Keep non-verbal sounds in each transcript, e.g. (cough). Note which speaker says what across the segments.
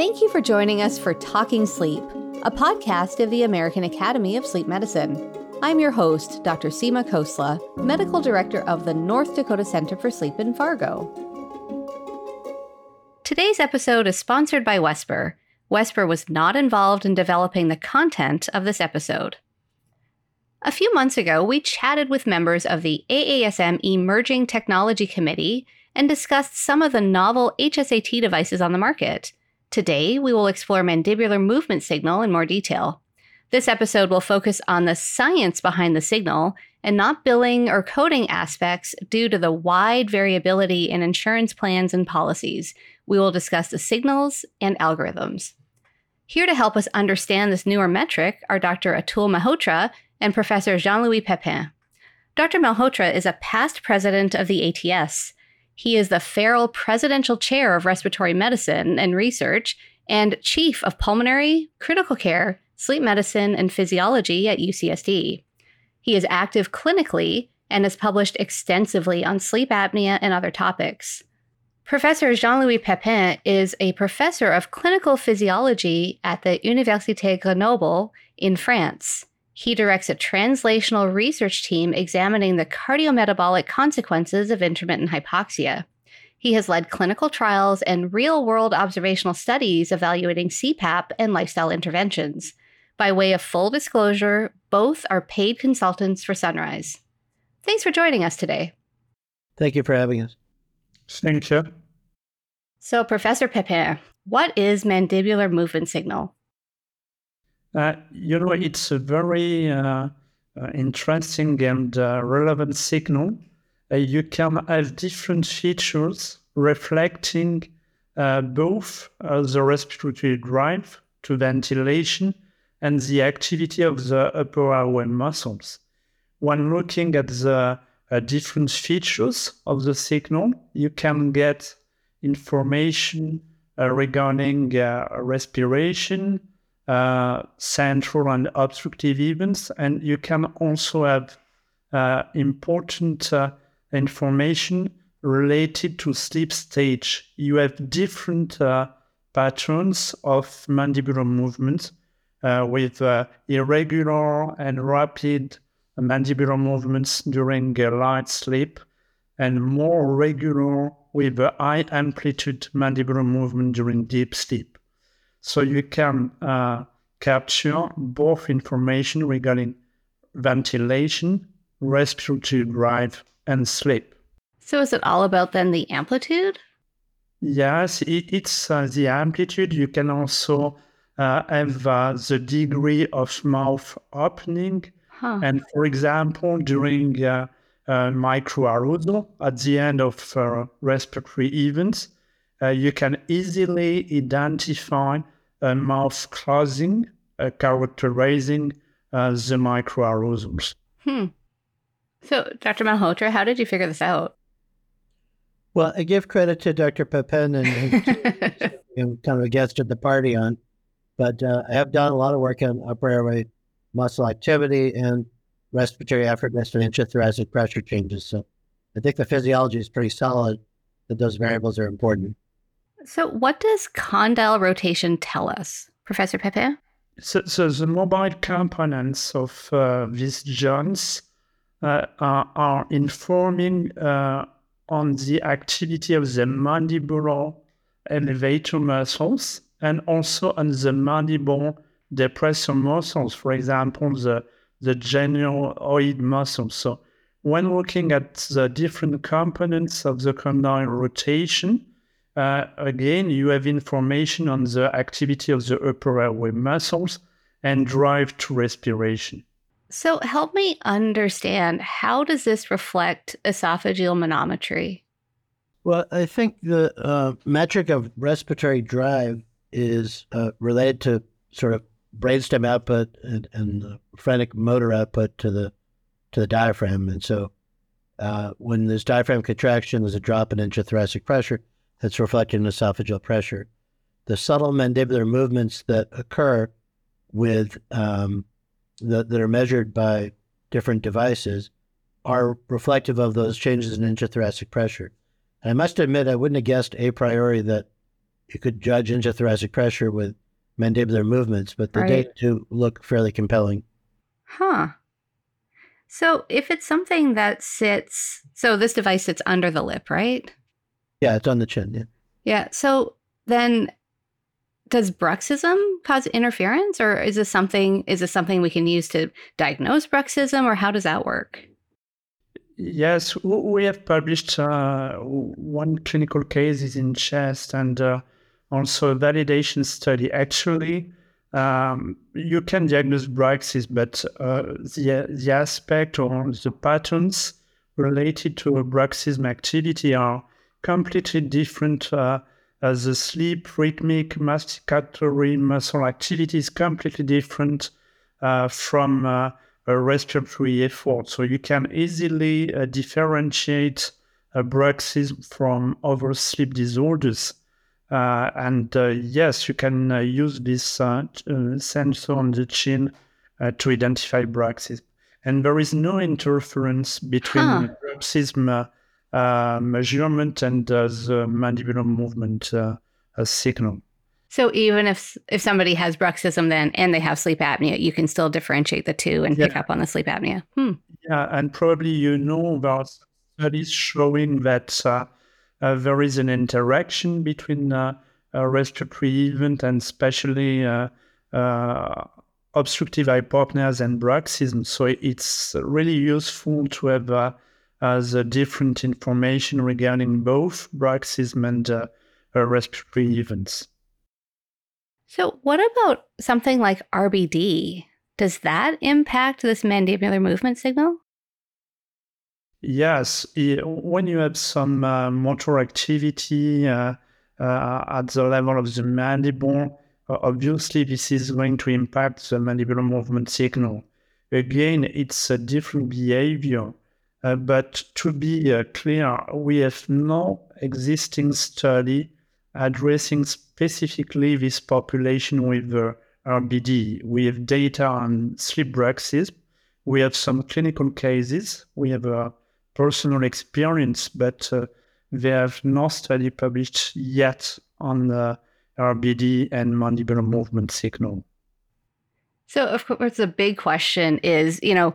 Speaker 1: Thank you for joining us for Talking Sleep, a podcast of the American Academy of Sleep Medicine. I'm your host, Dr. Seema Khosla, Medical Director of the North Dakota Center for Sleep in Fargo. Today's episode is sponsored by Wesper. Wesper was not involved in developing the content of this episode. A few months ago, we chatted with members of the AASM Emerging Technology Committee and discussed some of the novel HSAT devices on the market. Today, we will explore mandibular movement signal in more detail. This episode will focus on the science behind the signal and not billing or coding aspects due to the wide variability in insurance plans and policies. We will discuss the signals and algorithms. Here to help us understand this newer metric are Dr. Atul Malhotra and Professor Jean Louis Pepin. Dr. Malhotra is a past president of the ATS. He is the Farrell Presidential Chair of Respiratory Medicine and Research and Chief of Pulmonary, Critical Care, Sleep Medicine, and Physiology at UCSD. He is active clinically and has published extensively on sleep apnea and other topics. Professor Jean Louis Pepin is a professor of clinical physiology at the Université Grenoble in France. He directs a translational research team examining the cardiometabolic consequences of intermittent hypoxia. He has led clinical trials and real world observational studies evaluating CPAP and lifestyle interventions. By way of full disclosure, both are paid consultants for Sunrise. Thanks for joining us today.
Speaker 2: Thank you for having us.
Speaker 3: Thank you.
Speaker 1: So, Professor Pepin, what is mandibular movement signal?
Speaker 3: Uh, you know, it's a very uh, uh, interesting and uh, relevant signal. Uh, you can have different features reflecting uh, both the respiratory drive to ventilation and the activity of the upper airway muscles. When looking at the different features of the signal, you can get information regarding respiration, uh, central and obstructive events. And you can also have uh, important uh, information related to sleep stage. You have different uh, patterns of mandibular movement uh, with irregular and rapid mandibular movements during light sleep and more regular with high amplitude mandibular movement during deep sleep. So you can uh, capture both information regarding ventilation, respiratory drive, and sleep.
Speaker 1: So is it all about then the amplitude?
Speaker 3: Yes, it, it's uh, the amplitude. You can also uh, have uh, the degree of mouth opening. Huh. And for example, during uh, uh, microarousal at the end of uh, respiratory events, uh, you can easily identify a mouth closing, uh, characterizing uh, the microarousals.
Speaker 1: Hmm. So, Dr. Malhotra, how did you figure this out?
Speaker 2: Well, I give credit to Dr. Pepin and, and (laughs) kind of a guest at the party on, but uh, I have done a lot of work on upper airway muscle activity and respiratory effortness and intrathoracic pressure changes. So I think the physiology is pretty solid that those variables are important.
Speaker 1: So, what does condyle rotation tell us, Professor Pepin?
Speaker 3: So, so the mobile components of uh, these joints uh, are, are, informing uh, on the activity of the mandibular elevator muscles and also on the mandible depressor muscles, for example, the, the glenoid muscle. So when looking at the different components of the condyle rotation, uh, again, you have information on the activity of the upper airway muscles and drive to respiration.
Speaker 1: So help me understand how does this reflect esophageal manometry?
Speaker 2: Well, I think the uh, metric of respiratory drive is uh, related to sort of brainstem output and, and the phrenic motor output to the to the diaphragm. And so, uh, when there's diaphragm contraction, there's a drop in intrathoracic pressure that's reflected in esophageal pressure. The subtle mandibular movements that occur with um, the, that are measured by different devices are reflective of those changes in intrathoracic pressure. And I must admit, I wouldn't have guessed a priori that you could judge intrathoracic pressure with mandibular movements, but the
Speaker 1: Right.
Speaker 2: data do look fairly compelling.
Speaker 1: Huh. So if it's something that sits, so this device sits under the lip, right?
Speaker 2: Yeah, it's on the chin. Yeah.
Speaker 1: Yeah. So then does bruxism cause interference or is this something is this something we can use to diagnose bruxism or how does that work?
Speaker 3: Yes, we have published uh, one clinical case is in chest and uh, also a validation study. Actually, um, you can diagnose bruxism, but uh, the, the aspect or the patterns related to bruxism activity are completely different. Uh, as the sleep, rhythmic, masticatory muscle activity is completely different uh, from uh, a respiratory effort. So you can easily uh, differentiate uh, bruxism from other sleep disorders. Uh, and uh, yes, you can uh, use this uh, uh, sensor on the chin uh, to identify bruxism. And there is no interference between
Speaker 1: Huh.
Speaker 3: bruxism uh, uh, measurement and uh, the mandibular movement uh, uh, signal.
Speaker 1: So even if if somebody has bruxism then and they have sleep apnea, you can still differentiate the two and pick up on the sleep apnea. Hmm.
Speaker 3: Yeah, and probably you know about studies showing that uh, uh, there is an interaction between uh, respiratory event and especially uh, uh, obstructive hypopneas and bruxism. So it's really useful to have uh, different information regarding both bruxism and uh, respiratory events.
Speaker 1: So what about something like RBD? Does that impact this mandibular movement signal?
Speaker 3: Yes, when you have some uh, motor activity uh, uh, at the level of the mandible, obviously this is going to impact the mandibular movement signal. Again, it's a different behavior, uh, but to be uh, clear, we have no existing study addressing specifically this population with uh, RBD. We have data on sleep bruxism. We have some clinical cases. We have a personal experience, but uh, they have no study published yet on RBD and mandibular movement signal.
Speaker 1: So, of course, the big question is you know,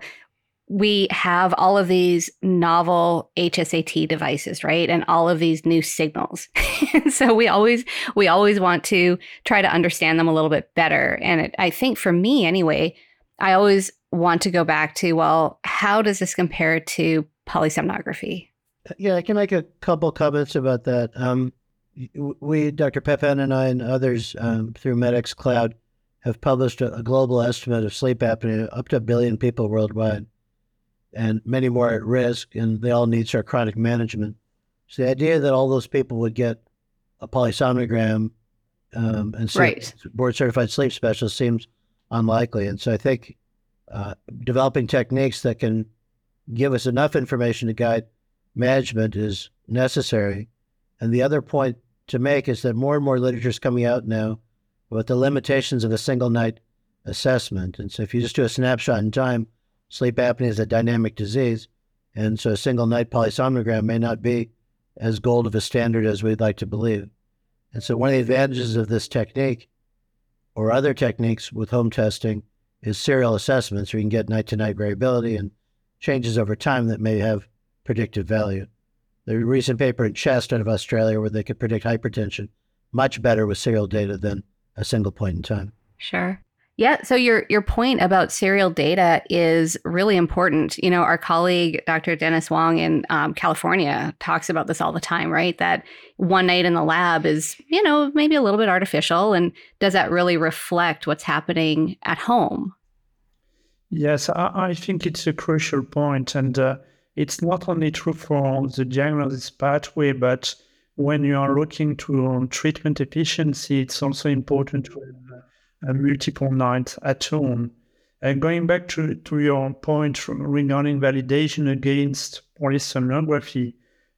Speaker 1: we have all of these novel HSAT devices, right? And all of these new signals. (laughs) so we always we always want to try to understand them a little bit better. And it, I think for me anyway, I always want to go back to well, how does this compare to polysomnography?
Speaker 2: Yeah, I can make a couple comments about that. Um, we, Dr. Pepin and I and others um, through medXcloud have published a, a global estimate of sleep apnea, up to a billion people worldwide, and many more at risk, and they all need sort of chronic management. So the idea that all those people would get a polysomnogram um, and
Speaker 1: Right.
Speaker 2: board certified sleep specialist seems unlikely. And so I think uh, developing techniques that can give us enough information to guide management is necessary. And the other point to make is that more and more literature is coming out now about the limitations of a single night assessment. And so if you just do a snapshot in time, sleep apnea is a dynamic disease. And so a single night polysomnogram may not be as gold of a standard as we'd like to believe. And so one of the advantages of this technique or other techniques with home testing is serial assessments where you can get night to night variability and changes over time that may have predictive value. The recent paper in Chest out of Australia where they could predict hypertension much better with serial data than a single point in time.
Speaker 1: Sure. Yeah. So your your point about serial data is really important. You know, our colleague Dr. Dennis Hwang in um, California talks about this all the time, right? That one night in the lab is, you know, maybe a little bit artificial, and does that really reflect what's happening at home?
Speaker 3: Yes, I, I think it's a crucial point, and uh, it's not only true for the diagnosis pathway, but when you are looking to treatment efficiency, it's also important to multiple nights at home. And going back to, to your point regarding validation against polysomnography,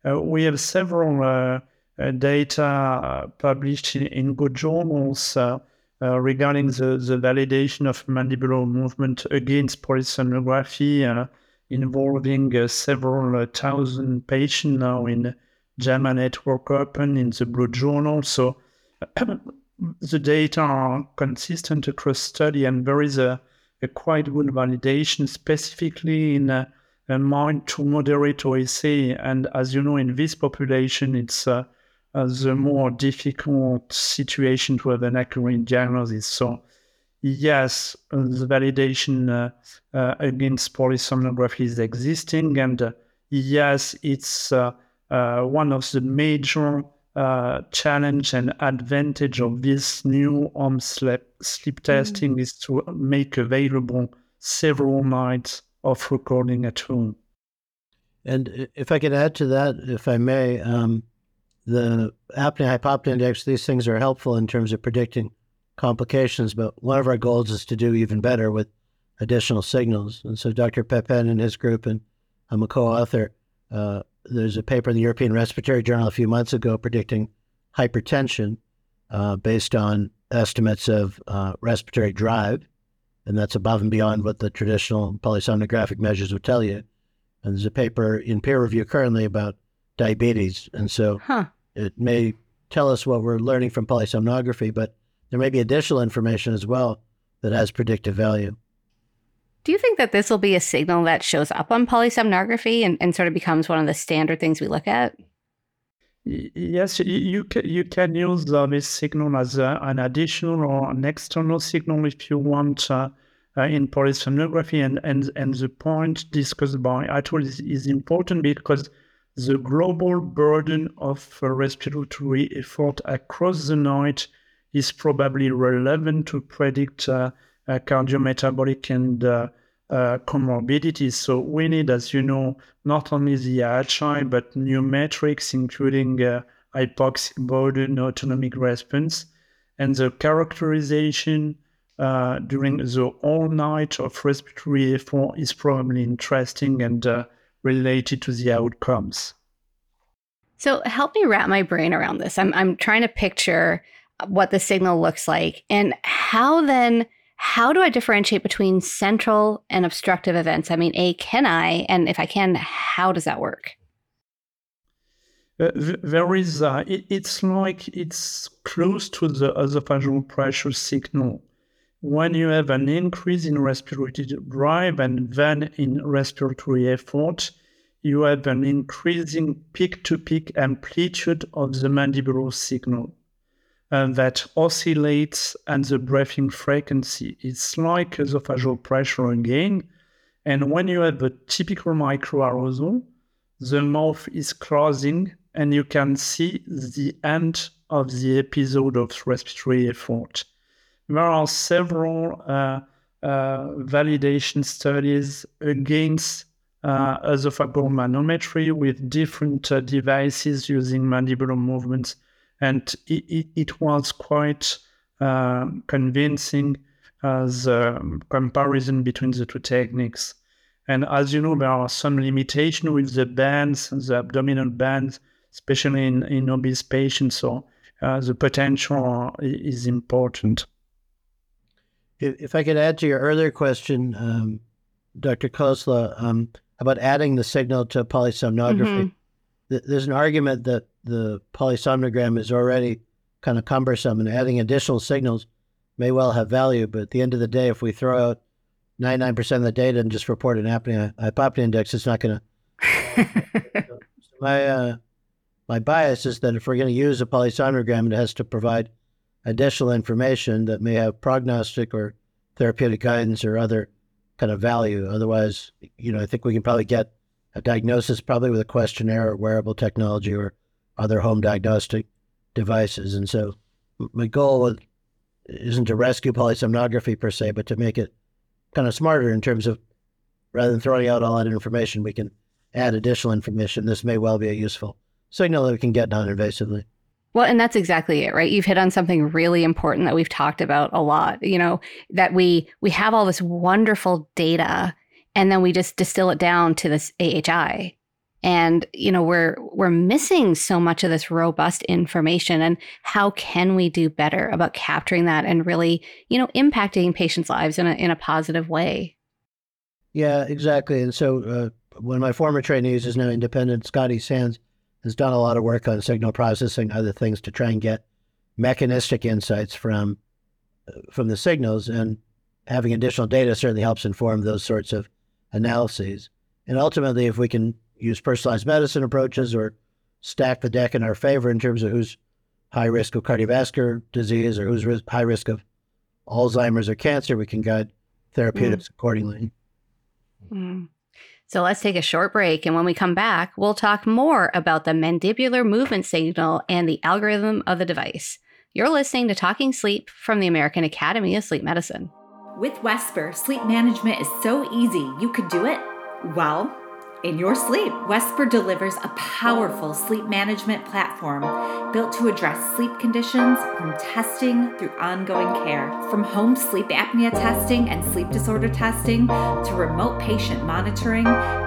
Speaker 3: uh, we have several uh, uh, data uh, published in, in good journals uh, uh, regarding the, the validation of mandibular movement against polysomnography involving several thousand patients now in JAMA Network Open in the Blue Journal. So the data are consistent across study, and there is a, a quite good validation, specifically in a, a mild to moderate OSA. And as you know, in this population, it's uh, uh, the more difficult situation to have an accurate diagnosis. So, yes, the validation uh, uh, against polysomnography is existing, and uh, yes, it's uh, one of the major uh, challenge and advantage of this new home sleep, sleep testing mm-hmm. is to make available several nights of recording at home.
Speaker 2: And if I could add to that, if I may, um, the apnea hypopnea index, these things are helpful in terms of predicting complications, but one of our goals is to do even better with additional signals. And so Dr. Pepin and his group, and I'm a co author, uh, there's a paper in the European Respiratory Journal a few months ago predicting hypertension uh, based on estimates of uh, respiratory drive, and that's above and beyond what the traditional polysomnographic measures would tell you. And there's a paper in peer review currently about diabetes, and so huh. it may tell us what we're learning from polysomnography, but there may be additional information as well that has predictive value.
Speaker 1: Do you think that this will be a signal that shows up on polysomnography and, and sort of becomes one of the standard things we look at?
Speaker 3: Yes, you can, you can use uh, this signal as a, an additional or an external signal if you want uh, uh, in polysomnography. And, and, and the point discussed by Atul is, is important because the global burden of respiratory effort across the night is probably relevant to predict uh, uh, cardiometabolic and uh, uh, comorbidities. So we need, as you know, not only the AHI, but new metrics, including uh, hypoxic burden, autonomic response, and the characterization uh, during the all night of respiratory effort is probably interesting and uh, related to the outcomes.
Speaker 1: So help me wrap my brain around this. I'm I'm trying to picture what the signal looks like and how then how do I differentiate between central and obstructive events? I mean, A, can I? And if I can, how does that work?
Speaker 3: Uh, there is, uh, it, it's like it's close to the esophageal pressure signal. When you have an increase in respiratory drive and then in respiratory effort, you have an increasing peak to peak amplitude of the mandibular signal uh, that oscillates and the breathing frequency. It's like esophageal pressure again. And when you have a typical microarousal, the mouth is closing and you can see the end of the episode of respiratory effort. There are several uh, uh, validation studies against uh, esophageal manometry with different uh, devices using mandibular movements and it, it, it was quite uh, convincing as a comparison between the two techniques. And as you know, there are some limitations with the bands, the abdominal bands, especially in, in obese patients. So uh, the potential is important.
Speaker 2: If I could add to your earlier question, um, Dr. Khosla, um, about adding the signal to polysomnography, mm-hmm. There's an argument that the polysomnogram is already kind of cumbersome and adding additional signals may well have value. But at the end of the day, if we throw out 99% of the data and just report an apnea hypopnea index, it's not going (laughs) to. my uh, my bias is that if we're going to use a polysomnogram, it has to provide additional information that may have prognostic or therapeutic guidance or other kind of value. Otherwise, you know, I think we can probably get a diagnosis probably with a questionnaire or wearable technology or other home diagnostic devices. And so my goal isn't to rescue polysomnography per se, but to make it kind of smarter in terms of rather than throwing out all that information, we can add additional information. This may well be a useful signal that we can get non-invasively.
Speaker 1: Well, and that's exactly it, right? You've hit on something really important that we've talked about a lot, you know, that we we have all this wonderful data and then we just distill it down to this AHI and you know we're we're missing so much of this robust information and how can we do better about capturing that and really you know impacting patients lives in a in a positive way?
Speaker 2: Yeah exactly. And so uh, one of my former trainees is now independent. Scotty Sands has done a lot of work on signal processing other things to try and get mechanistic insights from from the signals, and having additional data certainly helps inform those sorts of analyses. And ultimately, if we can use personalized medicine approaches or stack the deck in our favor in terms of who's high risk of cardiovascular disease or who's high risk of Alzheimer's or cancer, we can guide therapeutics mm. accordingly.
Speaker 1: Mm. So let's take a short break. And when we come back, we'll talk more about the mandibular movement signal and the algorithm of the device. You're listening to Talking Sleep from the American Academy of Sleep Medicine.
Speaker 4: With Wesper, sleep management is so easy. You could do it, well, in your sleep. Wesper delivers a powerful sleep management platform built to address sleep conditions from testing through ongoing care. From home sleep apnea testing and sleep disorder testing to remote patient monitoring,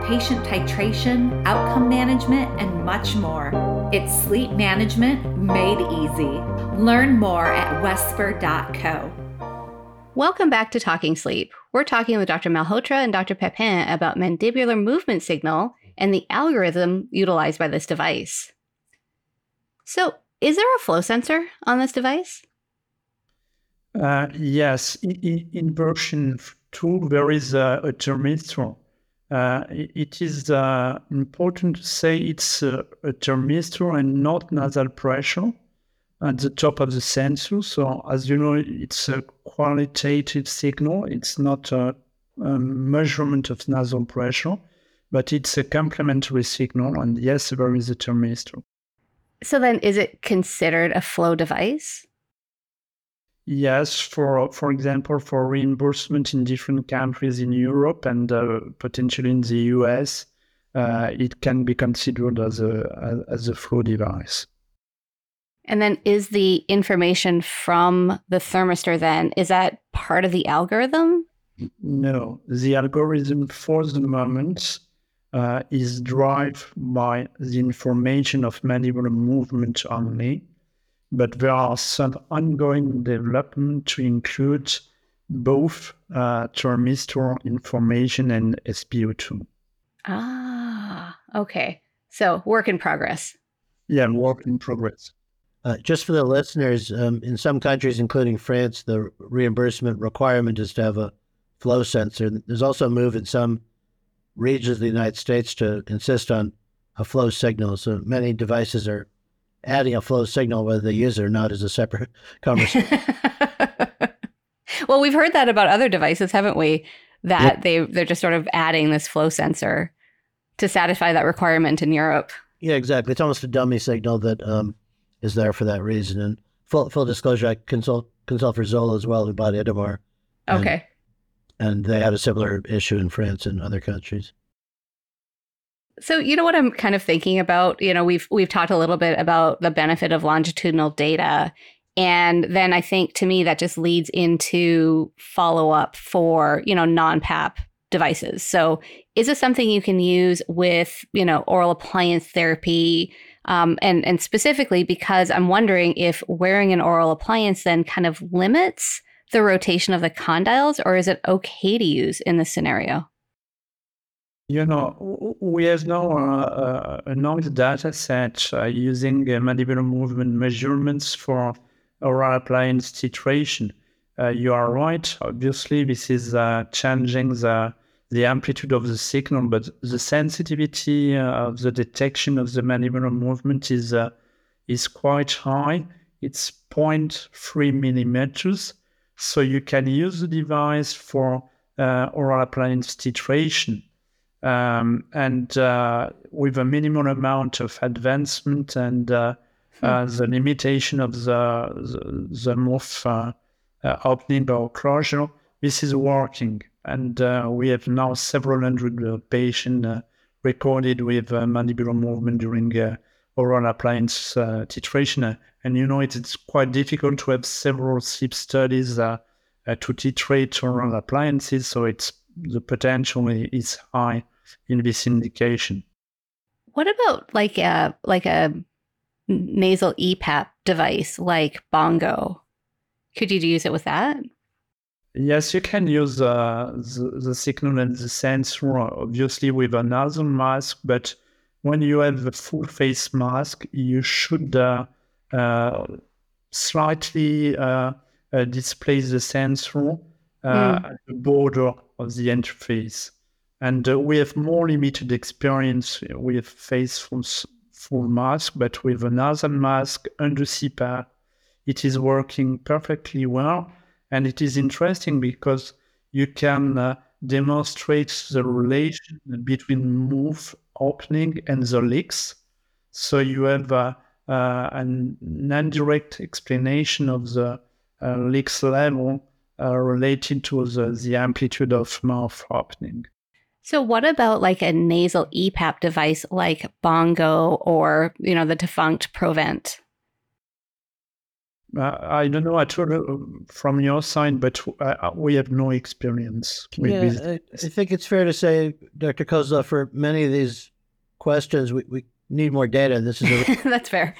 Speaker 4: patient titration, outcome management, and much more. It's sleep management made easy. Learn more at wesper.co.
Speaker 1: Welcome back to Talking Sleep. We're talking with Dr. Malhotra and Dr. Pepin about mandibular movement signal and the algorithm utilized by this device. So, is there a flow sensor on this device?
Speaker 3: Uh, yes, in, in, version 2, there is a, a thermistor. Uh, it is uh, important to say it's a, a thermistor and not nasal pressure at the top of the sensor. So as you know, it's a qualitative signal. It's not a, a measurement of nasal pressure, but it's a complementary signal. And yes, there is a thermistor.
Speaker 1: So then is it considered a flow device?
Speaker 3: Yes, for for example, for reimbursement in different countries in Europe and uh, potentially in the US, uh, it can be considered as a as a flow device.
Speaker 1: And then is the information from the thermistor then, is that part of the algorithm?
Speaker 3: No, the algorithm for the moment uh, is driven by the information of mandibular movement only, but there are some ongoing development to include both uh, thermistor information and SpO2.
Speaker 1: Ah, okay. So work in progress.
Speaker 3: Yeah, work in progress.
Speaker 2: Uh, just for the listeners, um, in some countries, including France, the reimbursement requirement is to have a flow sensor. There's also a move in some regions of the United States to insist on a flow signal. So many devices are adding a flow signal, whether they use it or not, is a separate (laughs) conversation. (laughs)
Speaker 1: well, we've heard that about other devices, haven't we? That they they're just sort of adding this flow sensor to satisfy that requirement in Europe.
Speaker 2: Yeah, exactly. It's almost a dummy signal that um, is there for that reason. And full full disclosure, I consult consult for Zola as well, who bought Itamar.
Speaker 1: Okay.
Speaker 2: And they had a similar issue in France and other countries.
Speaker 1: So you know what I'm kind of thinking about. You know, we've we've talked a little bit about the benefit of longitudinal data, and then I think to me that just leads into follow up for you know non PAP devices. So is this something you can use with you know oral appliance therapy? Um, and and specifically because I'm wondering if wearing an oral appliance then kind of limits the rotation of the condyles, or is it okay to use in this scenario?
Speaker 3: You know, we have now uh, a nice data set uh, using uh, mandibular movement measurements for oral appliance titration. Uh, you are right. Obviously, this is uh, changing the the amplitude of the signal, but the sensitivity uh, of the detection of the mandibular movement is uh, is quite high. It's 0.3 millimeters, so you can use the device for uh, oral appliance titration, um, and uh, with a minimal amount of advancement and uh, uh, the limitation of the the, the mouth opening or closure, this is working and uh, we have now several hundred uh, patients uh, recorded with uh, mandibular movement during uh, oral appliance uh, titration. And you know, it's, it's, quite difficult to have several sleep studies to titrate oral appliances, so it's the potential is high in this indication.
Speaker 1: What about like a like a nasal EPAP device like Bongo? Could you use it with that?
Speaker 3: Yes, you can use uh, the, the signal and the sensor, obviously with another mask, but when you have a full face mask, you should uh, uh, slightly uh, uh, displays the sensor mm. at the border of the interface. And uh, we have more limited experience with face full, full mask, but with another mask under CPAP, it is working perfectly well. And it is interesting because you can uh, demonstrate the relation between mouth opening and the leaks. So you have uh, uh, an indirect explanation of the uh, leaks level uh, related to the, the amplitude of mouth opening.
Speaker 1: So what about like a nasal EPAP device like Bongo or, you know, the defunct Provent?
Speaker 3: Uh, I don't know Atul uh, from your side, but uh, uh, we have no experience.
Speaker 2: Yeah, I, I, think it's fair to say, Dr. Khosla, for many of these questions, we, we need more data. This is a (laughs)
Speaker 1: that's fair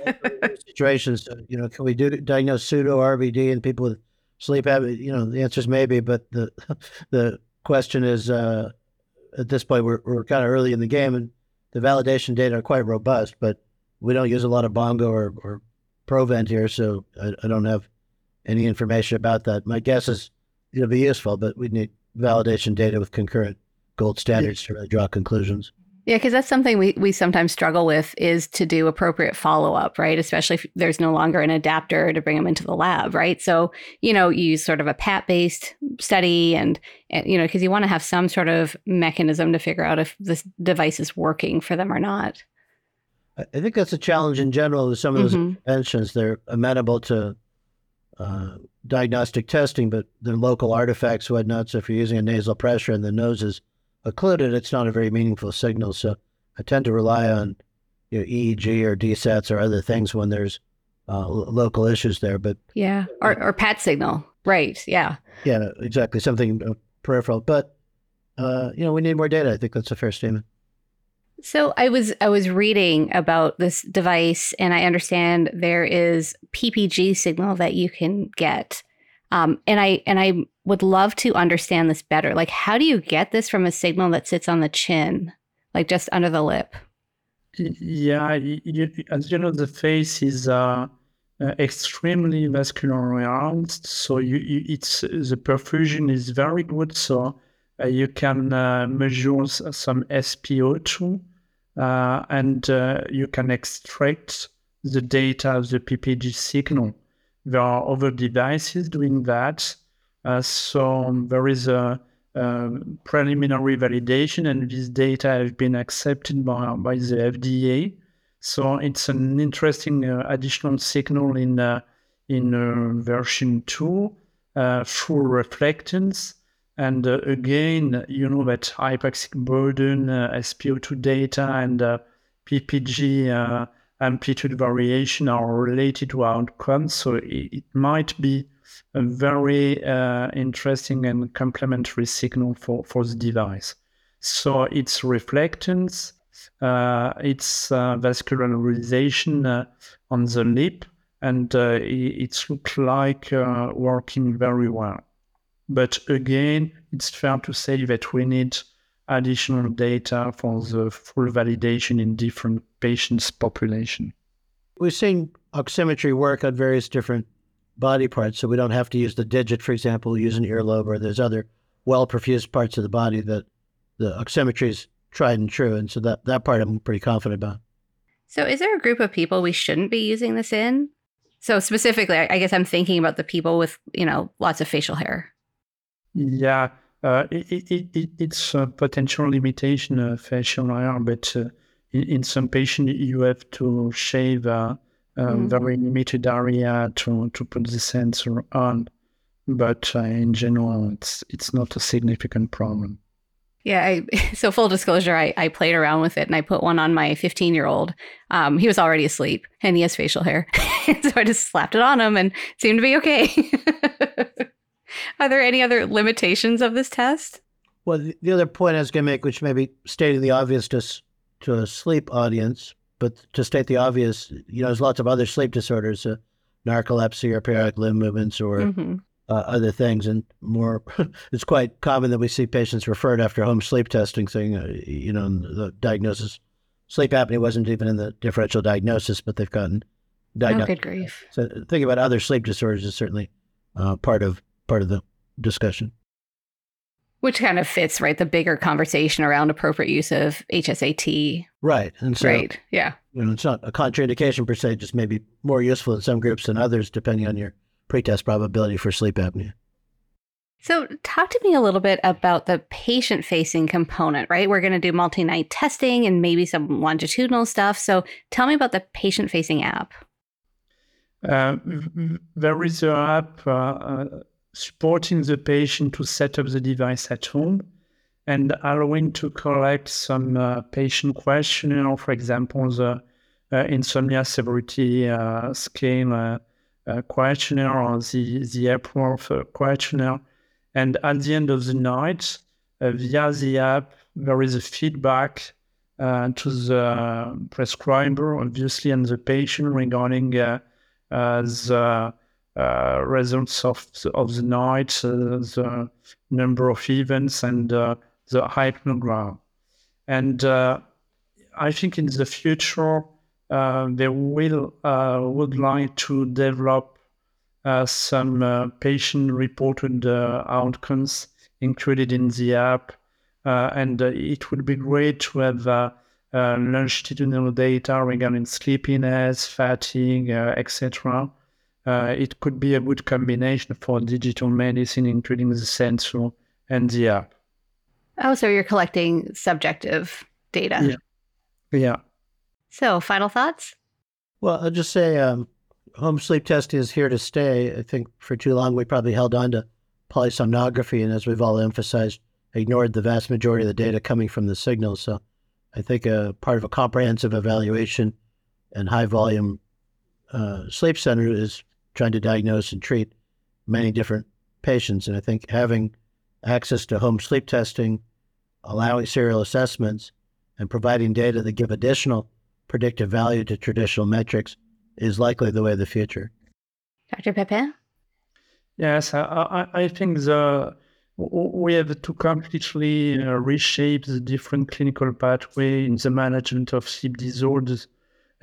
Speaker 1: (laughs)
Speaker 2: situation. So, you know, can we do diagnose pseudo RBD in people with sleep habit? You know, the answer is maybe, but the (laughs) the question is uh, at this point we're we're kind of early in the game, and the validation data are quite robust, but we don't use a lot of Bongo or, or Provent here, so I, I, don't have any information about that. My guess is it'll be useful, but we need validation data with concurrent gold standards to really draw conclusions.
Speaker 1: Yeah, because that's something we, we sometimes struggle with is to do appropriate follow up, right? Especially if there's no longer an adapter to bring them into the lab, right? So, you know, you use sort of a PAT based study and, and, you know, because you want to have some sort of mechanism to figure out if this device is working for them or not.
Speaker 2: I think that's a challenge in general with some of those mm-hmm. interventions. They're amenable to uh, diagnostic testing, but they're local artifacts, whatnot. So if you're using a nasal pressure and the nose is occluded, it's not a very meaningful signal. So I tend to rely on you know, EEG or DSATs or other things when there's uh, local issues there. But
Speaker 1: yeah, or, or PAT signal, right? Yeah,
Speaker 2: yeah, exactly. Something uh, peripheral, but uh, you know, we need more data. I think that's a fair statement.
Speaker 1: So I was I was reading about this device, and I understand there is PPG signal that you can get, um, and I and I would love to understand this better. Like, how do you get this from a signal that sits on the chin, like just under the lip?
Speaker 3: Yeah, you, as you know, the face is uh, uh, extremely vascularized, so you, you, it's the perfusion is very good. So you can uh, measure some SpO2 uh, and uh, you can extract the data of the PPG signal. There are other devices doing that. Uh, so there is a, a, preliminary validation, and this data have been accepted by, by the FDA. So it's an interesting uh, additional signal in uh, in uh, version two, full reflectance. And uh, again, you know that hypoxic burden, uh, SpO2 data, and uh, PPG uh, amplitude variation are related to outcomes. So it, it might be a very uh, interesting and complementary signal for, for the device. So it's reflectance, uh, it's vascularization on the lip, and it, it looks like working very well. But again, it's fair to say that we need additional data for the full validation in different patients' population.
Speaker 2: We've seen oximetry work on various different body parts, so we don't have to use the digit, for example, use an earlobe, or there's other well perfused parts of the body that the oximetry is tried and true. And so that, that part I'm pretty confident about.
Speaker 1: So, is there a group of people we shouldn't be using this in? So, specifically, I guess I'm thinking about the people with, you know, lots of facial hair.
Speaker 3: Yeah, uh, it, it, it, it's a potential limitation of facial hair, but uh, in, in, some patients you have to shave a, a mm-hmm. very limited area to, to put the sensor on. But uh, in general, it's it's not a significant problem.
Speaker 1: Yeah, I, (laughs) so full disclosure, I, I played around with it and I put one on my 15 year old. Um, he was already asleep and he has facial hair. (laughs) so I just slapped it on him and seemed to be okay. (laughs) (laughs) Are there any other limitations of this test?
Speaker 2: Well, the, the other point I was going to make, which may be stating the obvious to, to a sleep audience, but to state the obvious, you know, there's lots of other sleep disorders, uh, narcolepsy or periodic limb movements or mm-hmm. uh, other things. And more, (laughs) it's quite common that we see patients referred after home sleep testing thing, uh, you know, the diagnosis, sleep apnea wasn't even in the differential diagnosis, but they've gotten
Speaker 1: diagnosed. Oh, good grief.
Speaker 2: So thinking about other sleep disorders is certainly uh, part of part of the discussion.
Speaker 1: Which kind of fits, right? The bigger conversation around appropriate use of HSAT.
Speaker 2: Right. And so,
Speaker 1: right. Yeah.
Speaker 2: You know, it's not a contraindication per se, just maybe more useful in some groups than others, depending on your pretest probability for sleep apnea.
Speaker 1: So, talk to me a little bit about the patient facing component, right? We're going to do multi night testing and maybe some longitudinal stuff. So, tell me about the patient facing app.
Speaker 3: Uh, there is an app uh, uh supporting the patient to set up the device at home and allowing to collect some uh, patient questionnaire, for example, the uh, insomnia severity uh, scale uh, uh, questionnaire or the, the Epworth questionnaire. And at the end of the night, via the app, there is a feedback to the prescriber, obviously, and the patient regarding the uh, results of the, of the night, uh, the number of events, and uh, the hypnogram. And uh, I think in the future, uh, they will would like to develop some patient-reported outcomes included in the app, and it would be great to have. Uh, longitudinal data regarding sleepiness, fatigue, uh, etc uh, it could be a good combination for digital medicine, including the sensor and the app.
Speaker 1: Oh, so you're collecting subjective data.
Speaker 3: Yeah. Yeah.
Speaker 1: So, final thoughts?
Speaker 2: Well, I'll just say um, home sleep testing is here to stay. I think for too long we probably held on to polysomnography, and as we've all emphasized, ignored the vast majority of the data coming from the signal. So, I think a part of a comprehensive evaluation and high volume uh, sleep center is trying to diagnose and treat many different patients. And I think having access to home sleep testing, allowing serial assessments, and providing data that give additional predictive value to traditional metrics is likely the way of the future.
Speaker 1: Dr. Pepin?
Speaker 3: Yes, I, I think the we have to completely uh, reshape the different clinical pathway in the management of sleep disorders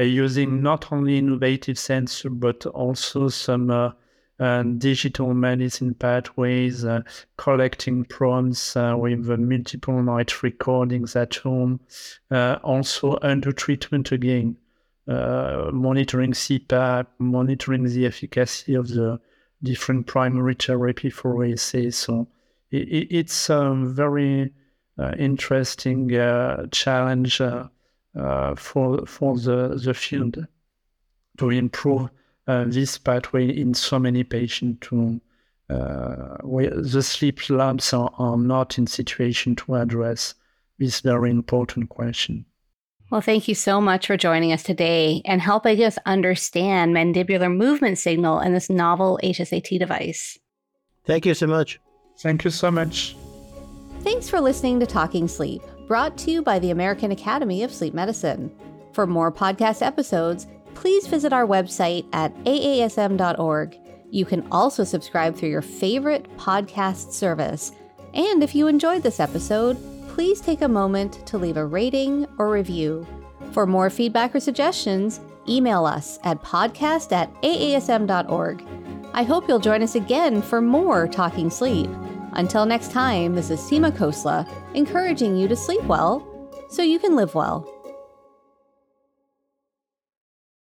Speaker 3: using not only innovative sensor but also some uh, uh, digital medicine pathways, collecting prompts with multiple night recordings at home, also under treatment again. Uh, monitoring CPAP, monitoring the efficacy of the different primary therapy for OSA. So it, it's a very uh, interesting uh, challenge uh, for for the the field to improve uh, this pathway in so many patients to uh, the sleep labs are, are not in situation to address this very important question.
Speaker 1: Well, thank you so much for joining us today and helping us understand mandibular movement signal and this novel HSAT device.
Speaker 2: Thank you so much.
Speaker 3: Thank you so much.
Speaker 1: Thanks for listening to Talking Sleep brought to you by the American Academy of Sleep Medicine. For more podcast episodes, please visit our website at aasm.org. You can also subscribe through your favorite podcast service. And if you enjoyed this episode, please take a moment to leave a rating or review. For more feedback or suggestions, email us at podcast at aasm.org. I hope you'll join us again for more Talking Sleep. Until next time, this is Seema Khosla, encouraging you to sleep well so you can live well.